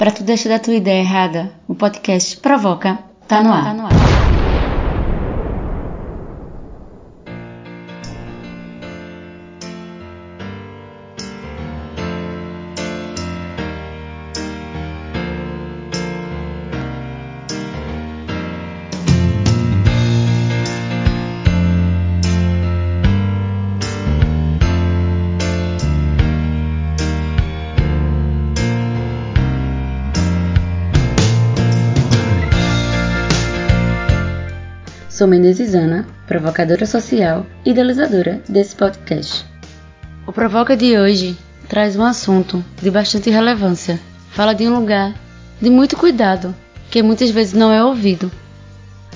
Para tu deixar da tua ideia errada, o podcast Provoca tá no ar. Tá no ar. Sou Menezes Ana, provocadora social e idealizadora desse podcast. O Provoca de hoje traz um assunto de bastante relevância. Fala de um lugar de muito cuidado, que muitas vezes não é ouvido.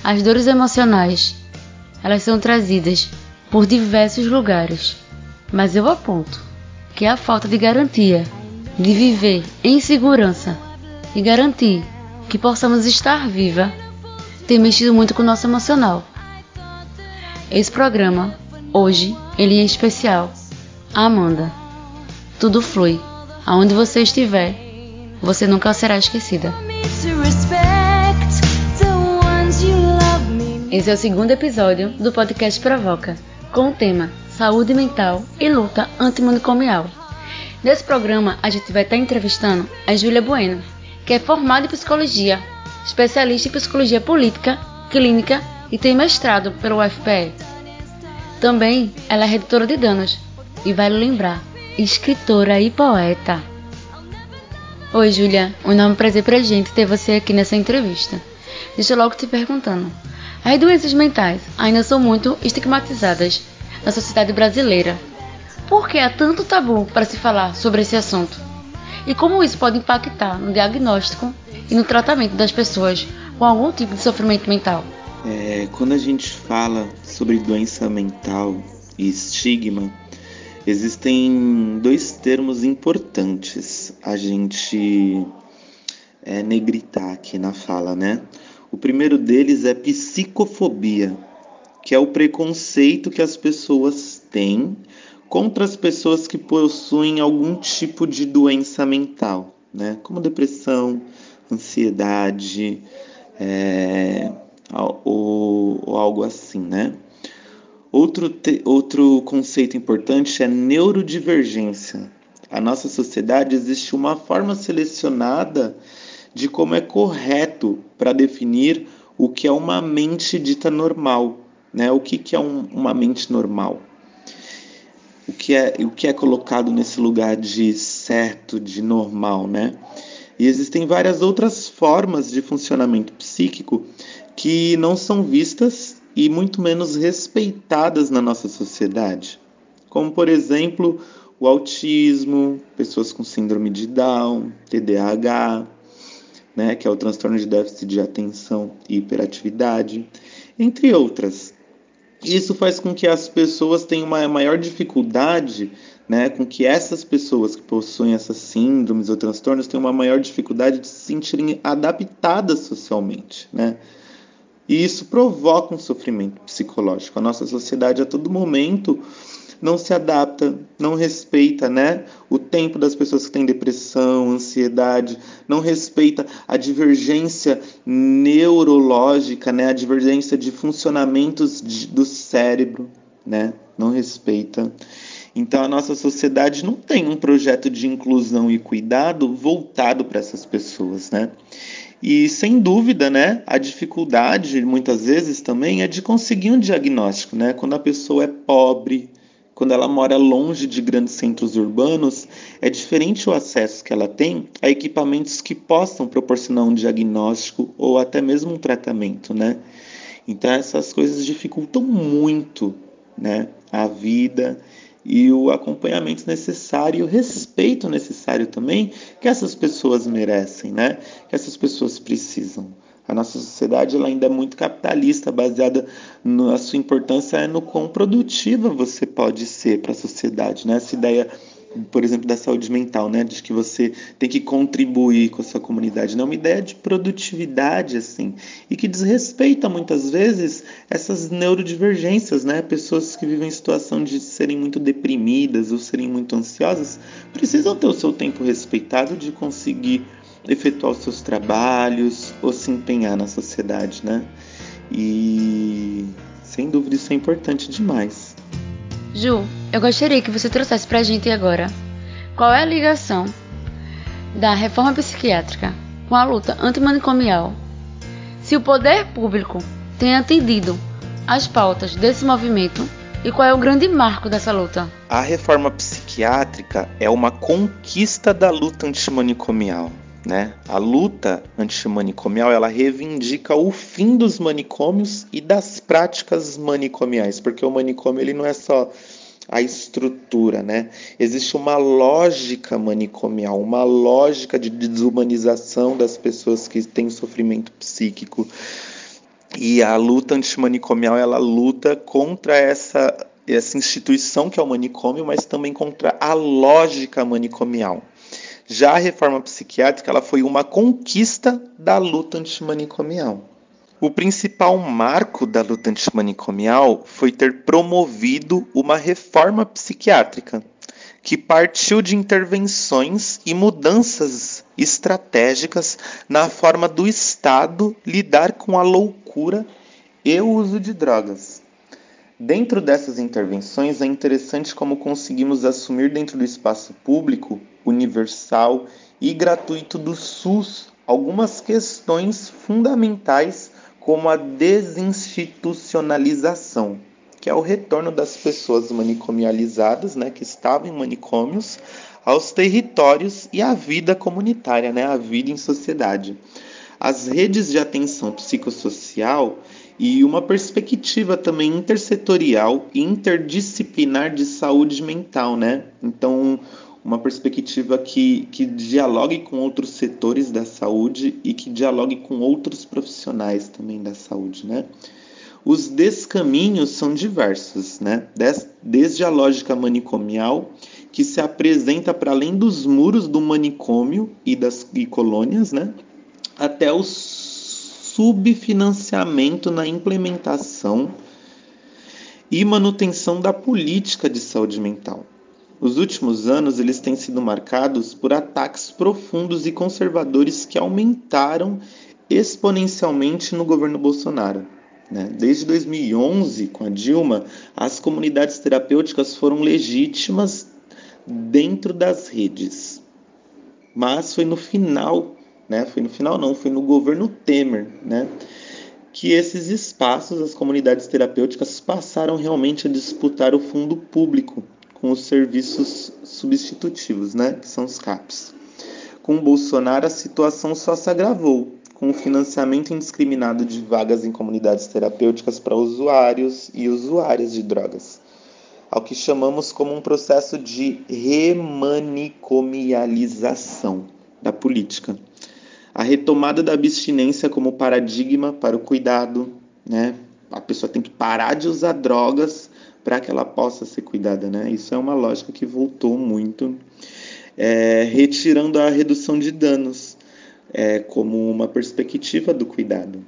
As dores emocionais, elas são trazidas por diversos lugares, mas eu aponto que a falta de garantia de viver em segurança e garantir que possamos estar viva tem mexido muito com o nosso emocional. Esse programa, hoje, ele é especial. Amanda. Tudo flui. Aonde você estiver, você nunca será esquecida. Esse é o segundo episódio do podcast Provoca, com o tema Saúde Mental e Luta Antimanicomial. Nesse programa, a gente vai estar entrevistando a Júlia Bueno, que é formada em psicologia especialista em psicologia política, clínica e tem mestrado pelo UFPE. Também ela é redutora de danos e vale lembrar, escritora e poeta. Oi, Júlia, um enorme prazer pra gente ter você aqui nessa entrevista. Deixa eu logo te perguntando. As doenças mentais ainda são muito estigmatizadas na sociedade brasileira. Por que há tanto tabu para se falar sobre esse assunto? E como isso pode impactar no diagnóstico e no tratamento das pessoas com algum tipo de sofrimento mental. É, quando a gente fala sobre doença mental e estigma, existem dois termos importantes a gente é, negritar aqui na fala, né? O primeiro deles é psicofobia, que é o preconceito que as pessoas têm contra as pessoas que possuem algum tipo de doença mental, né? Como depressão, ansiedade é, ou, ou, algo assim, né? Outro, te, outro conceito importante é neurodivergência. A nossa sociedade existe uma forma selecionada de como é correto para definir o que é uma mente dita normal, né? O que, que é um, uma mente normal? O que, é, o que é colocado nesse lugar de certo, de normal, né? E existem várias outras formas de funcionamento psíquico que não são vistas e muito menos respeitadas na nossa sociedade, como por exemplo o autismo, pessoas com síndrome de Down, TDAH, né, que é o transtorno de déficit de atenção e hiperatividade, entre outras. Isso faz com que as pessoas tenham uma maior dificuldade né, com que essas pessoas que possuem essas síndromes ou transtornos tenham uma maior dificuldade de se sentirem adaptadas socialmente, né? E isso provoca um sofrimento psicológico. A nossa sociedade a todo momento não se adapta, não respeita, né, o tempo das pessoas que têm depressão, ansiedade, não respeita a divergência neurológica, né, a divergência de funcionamentos de, do cérebro, né, não respeita. Então a nossa sociedade não tem um projeto de inclusão e cuidado voltado para essas pessoas, né? E sem dúvida, né, a dificuldade muitas vezes também é de conseguir um diagnóstico, né? Quando a pessoa é pobre, quando ela mora longe de grandes centros urbanos, é diferente o acesso que ela tem a equipamentos que possam proporcionar um diagnóstico ou até mesmo um tratamento, né? Então essas coisas dificultam muito, né, a vida e o acompanhamento necessário e o respeito necessário também que essas pessoas merecem, né? Que essas pessoas precisam. A nossa sociedade ela ainda é muito capitalista, baseada na sua importância é no quão produtiva você pode ser para a sociedade, né? Essa ideia por exemplo, da saúde mental, né? De que você tem que contribuir com a sua comunidade. Não é uma ideia de produtividade, assim, e que desrespeita muitas vezes essas neurodivergências, né? Pessoas que vivem em situação de serem muito deprimidas ou serem muito ansiosas precisam ter o seu tempo respeitado de conseguir efetuar os seus trabalhos ou se empenhar na sociedade, né? E sem dúvida isso é importante demais. Ju, eu gostaria que você trouxesse pra gente agora qual é a ligação da reforma psiquiátrica com a luta antimanicomial. Se o poder público tem atendido as pautas desse movimento e qual é o grande marco dessa luta? A reforma psiquiátrica é uma conquista da luta antimanicomial. Né? A luta antimanicomial ela reivindica o fim dos manicômios e das práticas manicomiais, porque o manicômio ele não é só a estrutura, né? Existe uma lógica manicomial, uma lógica de desumanização das pessoas que têm sofrimento psíquico. E a luta antimanicomial, ela luta contra essa, essa instituição que é o manicômio, mas também contra a lógica manicomial. Já a reforma psiquiátrica, ela foi uma conquista da luta antimanicomial. O principal marco da luta antimanicomial foi ter promovido uma reforma psiquiátrica, que partiu de intervenções e mudanças estratégicas na forma do Estado lidar com a loucura e o uso de drogas. Dentro dessas intervenções, é interessante como conseguimos assumir dentro do espaço público, universal e gratuito do SUS algumas questões fundamentais como a desinstitucionalização, que é o retorno das pessoas manicomializadas, né, que estavam em manicômios, aos territórios e à vida comunitária, né, à vida em sociedade. As redes de atenção psicossocial e uma perspectiva também intersetorial e interdisciplinar de saúde mental, né? Então, uma perspectiva que, que dialogue com outros setores da saúde e que dialogue com outros profissionais também da saúde, né? Os descaminhos são diversos, né? Desde a lógica manicomial, que se apresenta para além dos muros do manicômio e das e colônias, né? Até o subfinanciamento na implementação e manutenção da política de saúde mental. Os últimos anos eles têm sido marcados por ataques profundos e conservadores que aumentaram exponencialmente no governo Bolsonaro. Né? Desde 2011, com a Dilma, as comunidades terapêuticas foram legítimas dentro das redes. Mas foi no final, né? Foi no final não, foi no governo Temer, né? Que esses espaços, as comunidades terapêuticas passaram realmente a disputar o fundo público com os serviços substitutivos, né, que são os CAPs. Com Bolsonaro, a situação só se agravou, com o financiamento indiscriminado de vagas em comunidades terapêuticas para usuários e usuárias de drogas, ao que chamamos como um processo de remanicomialização da política. A retomada da abstinência como paradigma para o cuidado, né? A pessoa tem que parar de usar drogas para que ela possa ser cuidada, né? Isso é uma lógica que voltou muito, é, retirando a redução de danos é, como uma perspectiva do cuidado.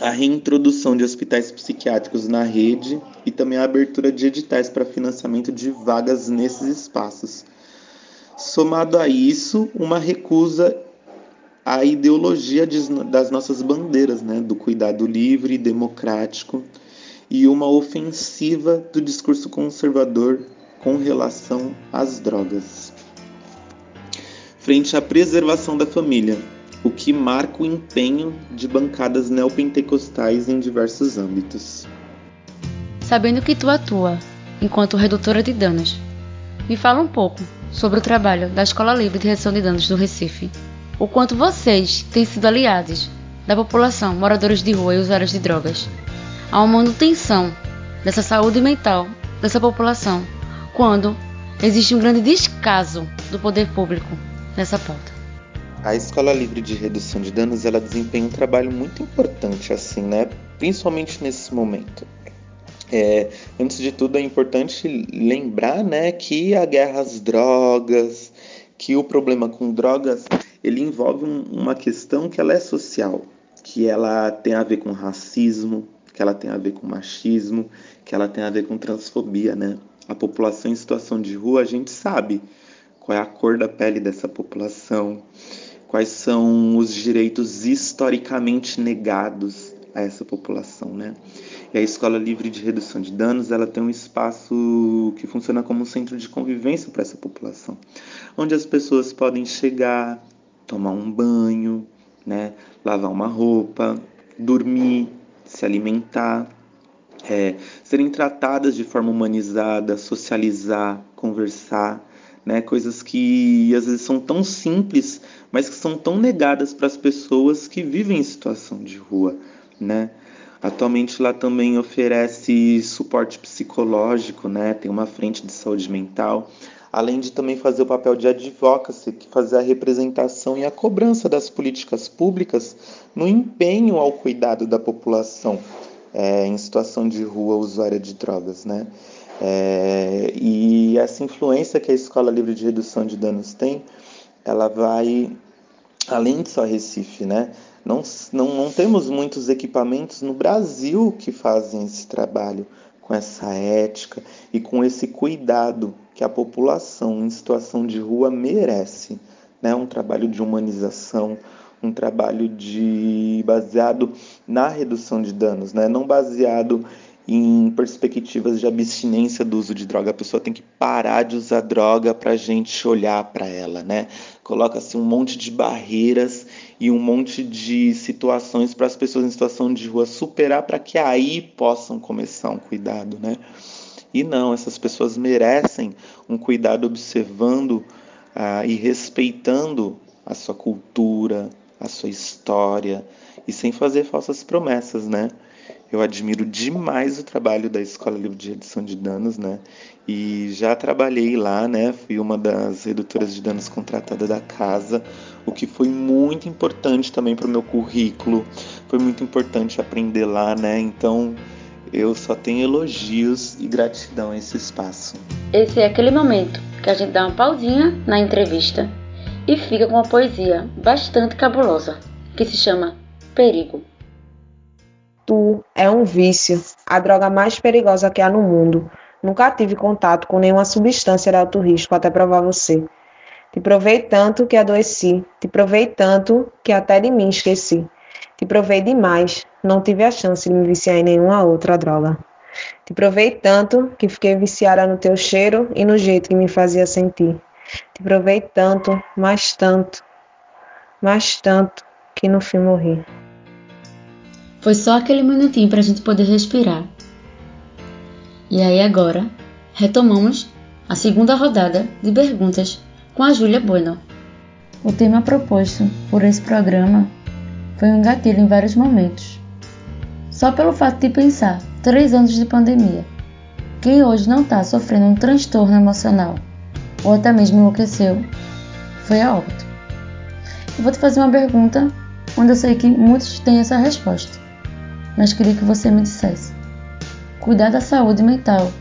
A reintrodução de hospitais psiquiátricos na rede e também a abertura de editais para financiamento de vagas nesses espaços. Somado a isso, uma recusa à ideologia das nossas bandeiras, né, do cuidado livre e democrático, e uma ofensiva do discurso conservador com relação às drogas. Frente à preservação da família, o que marca o empenho de bancadas neopentecostais em diversos âmbitos. Sabendo que tu atua enquanto redutora de danos, me fala um pouco sobre o trabalho da Escola Livre de Redução de Danos do Recife. O quanto vocês têm sido aliados da população, moradores de rua e usuários de drogas, a uma manutenção dessa saúde mental dessa população quando existe um grande descaso do poder público nessa pauta. A Escola Livre de Redução de Danos ela desempenha um trabalho muito importante assim, né? Principalmente nesse momento. É, antes de tudo é importante lembrar, né, que a guerra às drogas, que o problema com drogas, ele envolve um, uma questão que ela é social, que ela tem a ver com racismo, que ela tem a ver com machismo, que ela tem a ver com transfobia, né? A população em situação de rua, a gente sabe qual é a cor da pele dessa população, quais são os direitos historicamente negados a essa população, né? E a Escola Livre de Redução de Danos, ela tem um espaço que funciona como um centro de convivência para essa população, onde as pessoas podem chegar, tomar um banho, né, lavar uma roupa, dormir, se alimentar, é, serem tratadas de forma humanizada, socializar, conversar, né, coisas que às vezes são tão simples, mas que são tão negadas para as pessoas que vivem em situação de rua, né? Atualmente lá também oferece suporte psicológico, né? Tem uma frente de saúde mental, além de também fazer o papel de advocacy, que fazer a representação e a cobrança das políticas públicas no empenho ao cuidado da população é, em situação de rua usuária de drogas, né? É, e essa influência que a Escola Livre de Redução de Danos tem, ela vai além de só Recife, né? Não, não, não temos muitos equipamentos no Brasil que fazem esse trabalho com essa ética e com esse cuidado que a população em situação de rua merece. Né? Um trabalho de humanização, um trabalho de baseado na redução de danos, né? não baseado em perspectivas de abstinência do uso de droga. A pessoa tem que parar de usar droga para a gente olhar para ela, né? Coloca-se um monte de barreiras e um monte de situações para as pessoas em situação de rua superar para que aí possam começar um cuidado, né? E não, essas pessoas merecem um cuidado observando ah, e respeitando a sua cultura, a sua história e sem fazer falsas promessas, né? Eu admiro demais o trabalho da Escola Livre de Redução de Danos, né? E já trabalhei lá, né? Fui uma das redutoras de danos contratada da casa, o que foi muito importante também para o meu currículo. Foi muito importante aprender lá, né? Então, eu só tenho elogios e gratidão a esse espaço. Esse é aquele momento que a gente dá uma pausinha na entrevista e fica com uma poesia bastante cabulosa, que se chama Perigo. Tu é um vício, a droga mais perigosa que há no mundo. Nunca tive contato com nenhuma substância de alto risco até provar você. Te provei tanto que adoeci, te provei tanto que até de mim esqueci. Te provei demais, não tive a chance de me viciar em nenhuma outra droga. Te provei tanto que fiquei viciada no teu cheiro e no jeito que me fazia sentir. Te provei tanto, mais tanto, mais tanto, que no fim morri. Foi só aquele minutinho para a gente poder respirar. E aí agora, retomamos a segunda rodada de perguntas com a Júlia Bueno. O tema proposto por esse programa foi um gatilho em vários momentos. Só pelo fato de pensar três anos de pandemia, quem hoje não está sofrendo um transtorno emocional ou até mesmo enlouqueceu, foi a óbito. Eu vou te fazer uma pergunta onde eu sei que muitos têm essa resposta mas queria que você me dissesse. Cuidar da saúde mental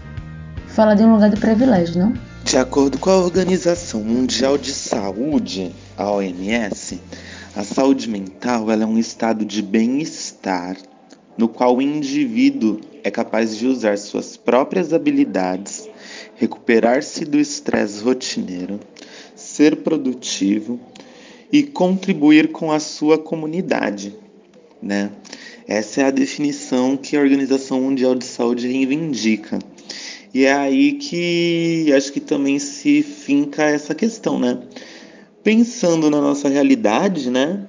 fala de um lugar de privilégio, não? De acordo com a Organização Mundial de Saúde, a OMS, a saúde mental é um estado de bem-estar no qual o indivíduo é capaz de usar suas próprias habilidades, recuperar-se do estresse rotineiro, ser produtivo e contribuir com a sua comunidade, né? Essa é a definição que a Organização Mundial de Saúde reivindica. E é aí que acho que também se finca essa questão, né? Pensando na nossa realidade, né?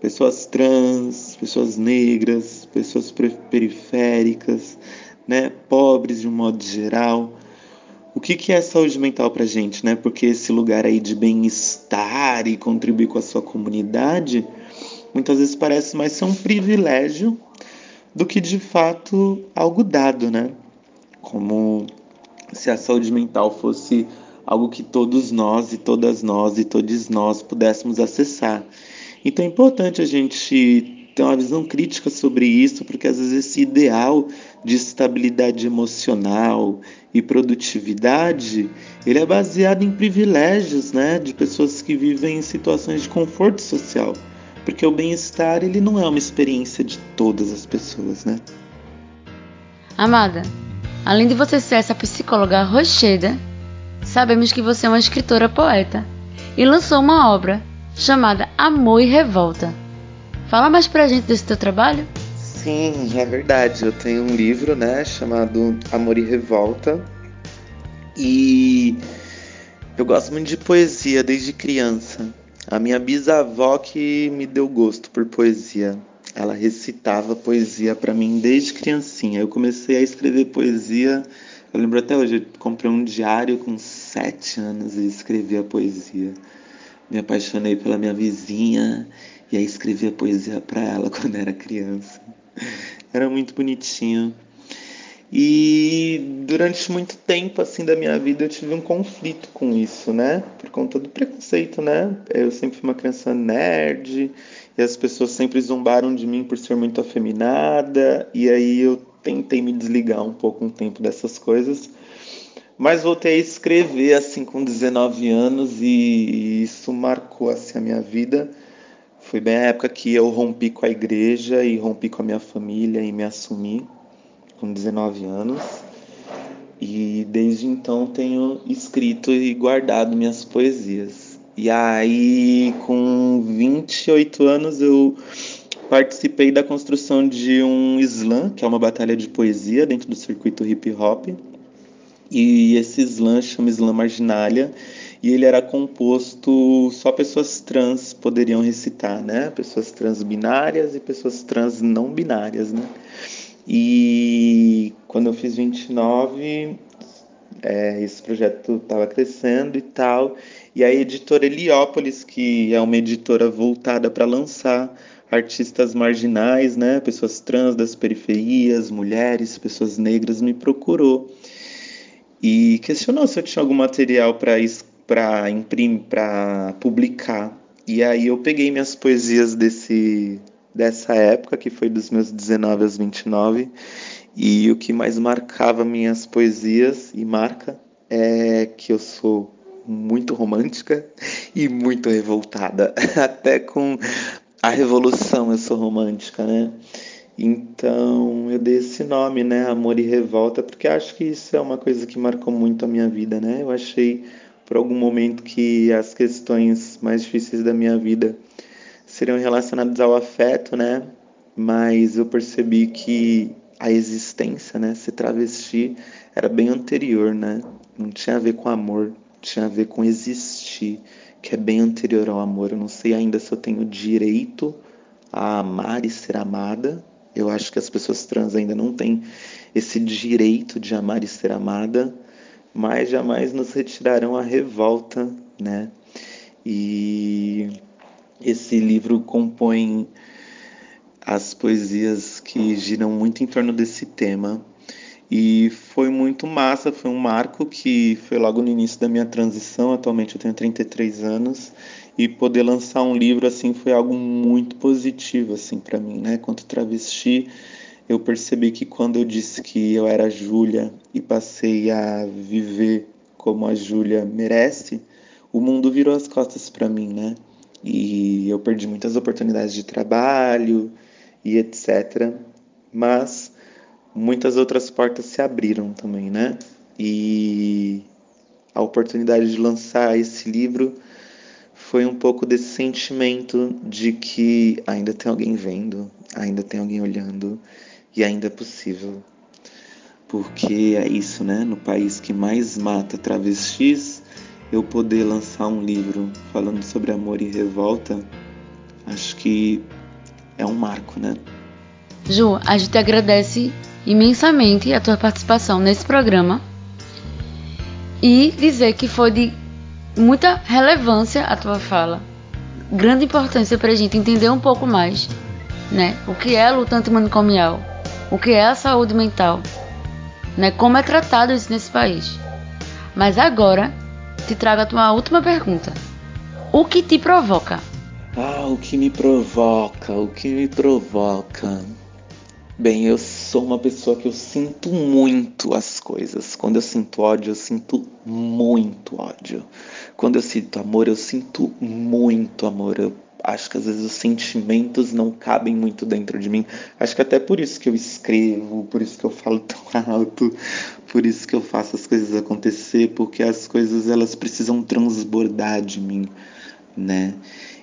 Pessoas trans, pessoas negras, pessoas periféricas, né? Pobres de um modo geral. O que, que é saúde mental pra gente, né? Porque esse lugar aí de bem-estar e contribuir com a sua comunidade muitas vezes parece mais ser um privilégio do que de fato algo dado, né? Como se a saúde mental fosse algo que todos nós e todas nós e todos nós pudéssemos acessar. Então é importante a gente ter uma visão crítica sobre isso, porque às vezes esse ideal de estabilidade emocional e produtividade, ele é baseado em privilégios, né, de pessoas que vivem em situações de conforto social porque o bem-estar ele não é uma experiência de todas as pessoas, né? Amada, além de você ser essa psicóloga rocheda, sabemos que você é uma escritora poeta e lançou uma obra chamada Amor e Revolta. Fala mais pra gente desse teu trabalho? Sim, é verdade. Eu tenho um livro, né, chamado Amor e Revolta. E eu gosto muito de poesia desde criança. A minha bisavó que me deu gosto por poesia. Ela recitava poesia para mim desde criancinha. Eu comecei a escrever poesia. Eu lembro até hoje, eu comprei um diário com sete anos e escrevia poesia. Me apaixonei pela minha vizinha e aí escrevia poesia para ela quando era criança. Era muito bonitinho. E durante muito tempo assim da minha vida eu tive um conflito com isso, né? Por conta do preconceito, né? Eu sempre fui uma criança nerd e as pessoas sempre zombaram de mim por ser muito afeminada, e aí eu tentei me desligar um pouco um tempo dessas coisas. Mas voltei a escrever assim com 19 anos e isso marcou assim a minha vida. Foi bem a época que eu rompi com a igreja e rompi com a minha família e me assumi com 19 anos. E desde então tenho escrito e guardado minhas poesias. E aí, com 28 anos, eu participei da construção de um slam, que é uma batalha de poesia dentro do circuito hip hop. E esse slam chama Slam Marginalia e ele era composto só pessoas trans poderiam recitar, né? Pessoas trans binárias e pessoas trans não binárias, né? E quando eu fiz 29, é, esse projeto estava crescendo e tal. E a editora Heliópolis, que é uma editora voltada para lançar artistas marginais, né, pessoas trans das periferias, mulheres, pessoas negras, me procurou e questionou se eu tinha algum material para imprimir, para publicar. E aí eu peguei minhas poesias desse dessa época, que foi dos meus 19 aos 29, e o que mais marcava minhas poesias e marca é que eu sou muito romântica e muito revoltada. Até com a revolução eu sou romântica, né? Então eu dei esse nome, né? Amor e Revolta, porque acho que isso é uma coisa que marcou muito a minha vida, né? Eu achei por algum momento que as questões mais difíceis da minha vida seriam relacionados ao afeto, né? Mas eu percebi que a existência, né, se travesti, era bem anterior, né? Não tinha a ver com amor, tinha a ver com existir, que é bem anterior ao amor. Eu não sei ainda se eu tenho direito a amar e ser amada. Eu acho que as pessoas trans ainda não têm esse direito de amar e ser amada, mas jamais nos retirarão a revolta, né? E esse livro compõe as poesias que giram muito em torno desse tema. E foi muito massa, foi um marco que foi logo no início da minha transição, atualmente eu tenho 33 anos, e poder lançar um livro assim foi algo muito positivo assim para mim, né? Quanto travesti, eu percebi que quando eu disse que eu era Júlia e passei a viver como a Júlia merece, o mundo virou as costas para mim, né? e eu perdi muitas oportunidades de trabalho e etc. Mas muitas outras portas se abriram também, né? E a oportunidade de lançar esse livro foi um pouco desse sentimento de que ainda tem alguém vendo, ainda tem alguém olhando e ainda é possível. Porque é isso, né? No país que mais mata travestis, eu poder lançar um livro falando sobre amor e revolta, acho que é um marco, né? Ju, a gente agradece imensamente a tua participação nesse programa e dizer que foi de muita relevância a tua fala, grande importância para a gente entender um pouco mais, né? O que é a luta antimanicomial, o que é a saúde mental, né? Como é tratado isso nesse país. Mas agora te trago uma última pergunta. O que te provoca? Ah, o que me provoca, o que me provoca. Bem, eu sou uma pessoa que eu sinto muito as coisas. Quando eu sinto ódio, eu sinto muito ódio. Quando eu sinto amor, eu sinto muito amor. Eu acho que às vezes os sentimentos não cabem muito dentro de mim. Acho que até por isso que eu escrevo, por isso que eu falo tão alto, por isso que eu faço as coisas acontecer, porque as coisas elas precisam transbordar de mim, né?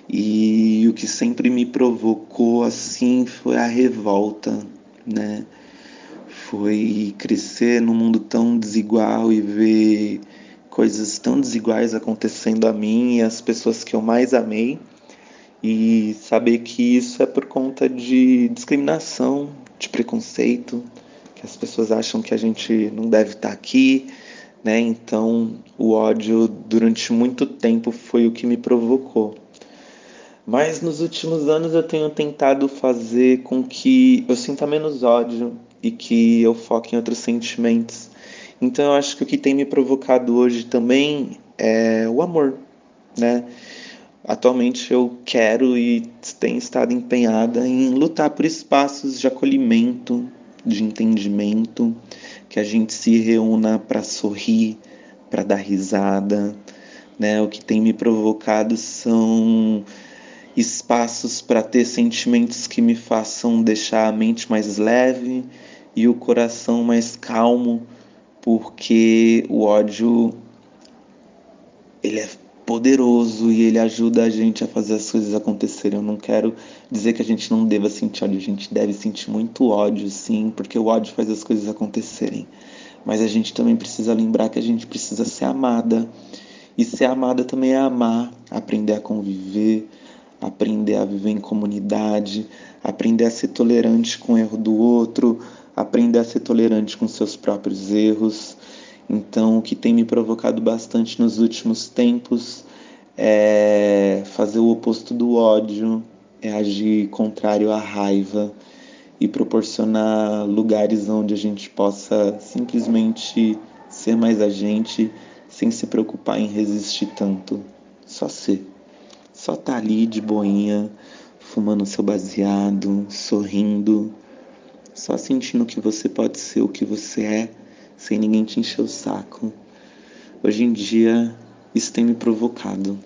E o que sempre me provocou assim foi a revolta, né? Foi crescer num mundo tão desigual e ver coisas tão desiguais acontecendo a mim e às pessoas que eu mais amei e saber que isso é por conta de discriminação, de preconceito, que as pessoas acham que a gente não deve estar aqui, né? Então, o ódio durante muito tempo foi o que me provocou. Mas nos últimos anos eu tenho tentado fazer com que eu sinta menos ódio e que eu foque em outros sentimentos. Então eu acho que o que tem me provocado hoje também é o amor, né? Atualmente eu quero e tenho estado empenhada em lutar por espaços de acolhimento, de entendimento, que a gente se reúna para sorrir, para dar risada, né? O que tem me provocado são espaços para ter sentimentos que me façam deixar a mente mais leve e o coração mais calmo, porque o ódio ele é poderoso e ele ajuda a gente a fazer as coisas acontecerem. Eu não quero dizer que a gente não deva sentir ódio, a gente deve sentir muito ódio, sim, porque o ódio faz as coisas acontecerem. Mas a gente também precisa lembrar que a gente precisa ser amada. E ser amada também é amar, aprender a conviver, aprender a viver em comunidade, aprender a ser tolerante com o erro do outro, aprender a ser tolerante com seus próprios erros então, o que tem me provocado bastante nos últimos tempos é fazer o oposto do ódio, é agir contrário à raiva e proporcionar lugares onde a gente possa simplesmente ser mais a gente sem se preocupar em resistir tanto. Só ser. Só tá ali de boinha, fumando seu baseado, sorrindo, só sentindo que você pode ser o que você é sem ninguém te encher o saco. Hoje em dia, isso tem me provocado.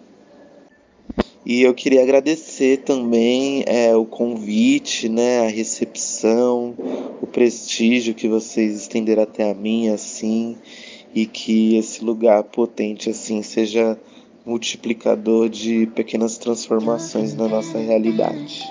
E eu queria agradecer também é, o convite, né, a recepção, o prestígio que vocês estenderam até a mim, assim, e que esse lugar potente, assim, seja multiplicador de pequenas transformações na nossa realidade.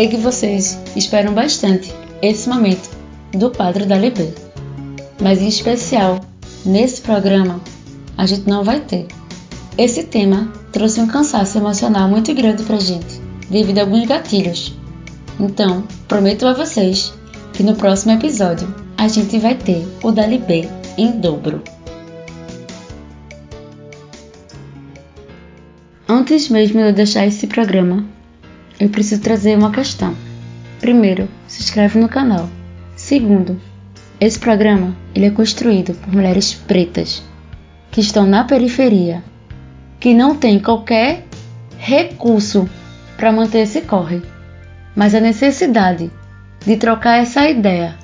Sei que vocês esperam bastante esse momento do Padre da Libê. Mas em especial, nesse programa, a gente não vai ter. Esse tema trouxe um cansaço emocional muito grande pra gente, devido a alguns gatilhos. Então, prometo a vocês que no próximo episódio a gente vai ter o da Libê em dobro. Antes mesmo de eu deixar esse programa, eu preciso trazer uma questão. Primeiro, se inscreve no canal. Segundo, esse programa ele é construído por mulheres pretas que estão na periferia, que não tem qualquer recurso para manter esse corre. Mas a necessidade de trocar essa ideia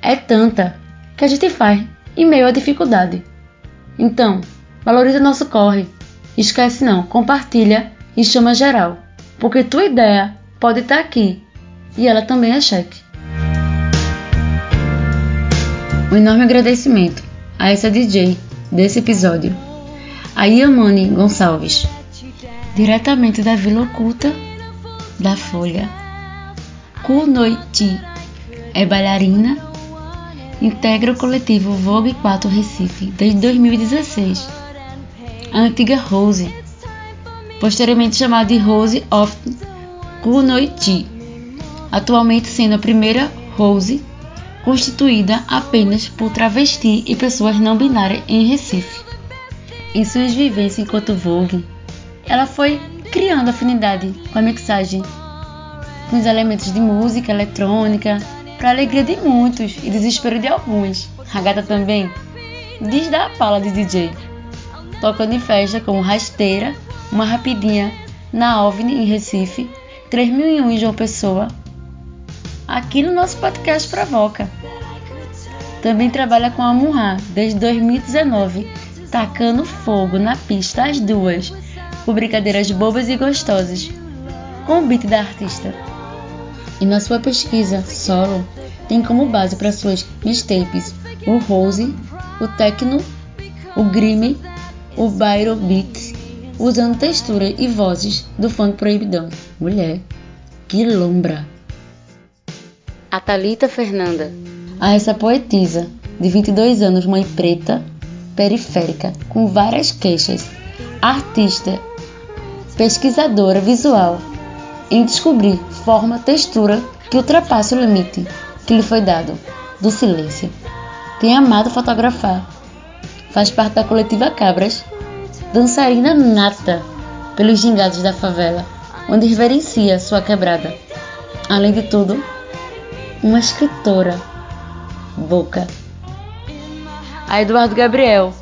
é tanta que a gente faz em meio à dificuldade. Então, valoriza nosso corre. Esquece não, compartilha e chama geral porque tua ideia pode estar tá aqui e ela também é cheque. Um enorme agradecimento a essa DJ desse episódio, a Yamani Gonçalves, diretamente da Vila Oculta da Folha. Kunoiti é bailarina, integra o coletivo Vogue 4 Recife desde 2016. A antiga Rose posteriormente chamada de Rose of Kunoichi, atualmente sendo a primeira Rose constituída apenas por travesti e pessoas não binárias em Recife. Em suas vivências enquanto Vogue, ela foi criando afinidade com a mixagem, com os elementos de música eletrônica, para alegria de muitos e desespero de alguns. A gata também diz da pala de DJ, tocando em festa como Rasteira uma rapidinha na OVNI em Recife, 3001 em João Pessoa, aqui no nosso podcast Provoca. Também trabalha com a Murra desde 2019, tacando fogo na pista às duas, com brincadeiras bobas e gostosas, com o beat da artista. E na sua pesquisa solo, tem como base para suas mixtapes o Rose, o Techno, o Grime, o Byro Beats usando textura e vozes do funk proibidão. Mulher, que lombra! A Thalita Fernanda, a essa poetisa de 22 anos, mãe preta, periférica, com várias queixas, artista, pesquisadora visual, em descobrir forma, textura que ultrapassa o limite que lhe foi dado do silêncio. Tem amado fotografar. Faz parte da coletiva Cabras dançarina nata pelos gingados da favela, onde reverencia sua quebrada. Além de tudo, uma escritora, boca. A Eduardo Gabriel,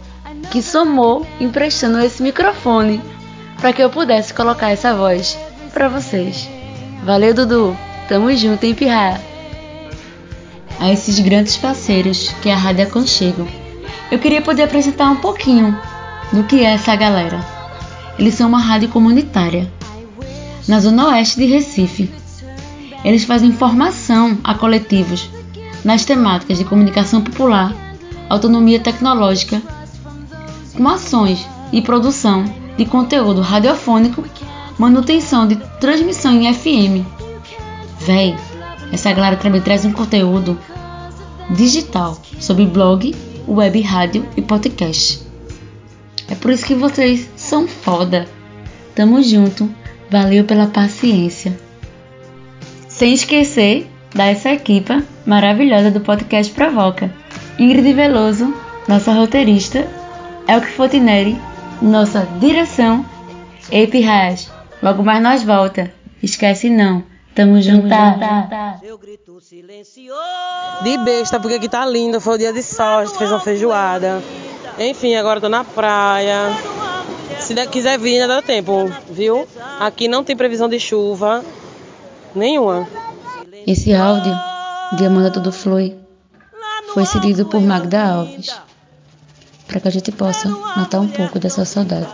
que somou emprestando esse microfone para que eu pudesse colocar essa voz para vocês. Valeu, Dudu! Tamo junto, em Pirra! A esses grandes parceiros que a Rádio Aconchego, eu queria poder apresentar um pouquinho do que é essa galera. Eles são uma rádio comunitária na zona oeste de Recife. Eles fazem formação a coletivos nas temáticas de comunicação popular, autonomia tecnológica, com ações e produção de conteúdo radiofônico, manutenção de transmissão em FM. Véi, essa galera também traz um conteúdo digital sobre blog, web rádio e podcast. É por isso que vocês são foda. Tamo junto. Valeu pela paciência. Sem esquecer dessa equipa maravilhosa do podcast Provoca. Ingrid Veloso, nossa roteirista, Elke Fotineri, nossa direção, Epi Raj. Logo mais nós volta. Esquece não. Tamo junto. De besta, porque aqui tá lindo. Foi o dia de sol, a gente fez uma feijoada. Enfim, agora tô na praia. Se quiser vir, ainda dá tempo, viu? Aqui não tem previsão de chuva nenhuma. Esse áudio de Amanda Tudo Flui foi cedido por Magda Alves, para que a gente possa matar um pouco dessa saudade.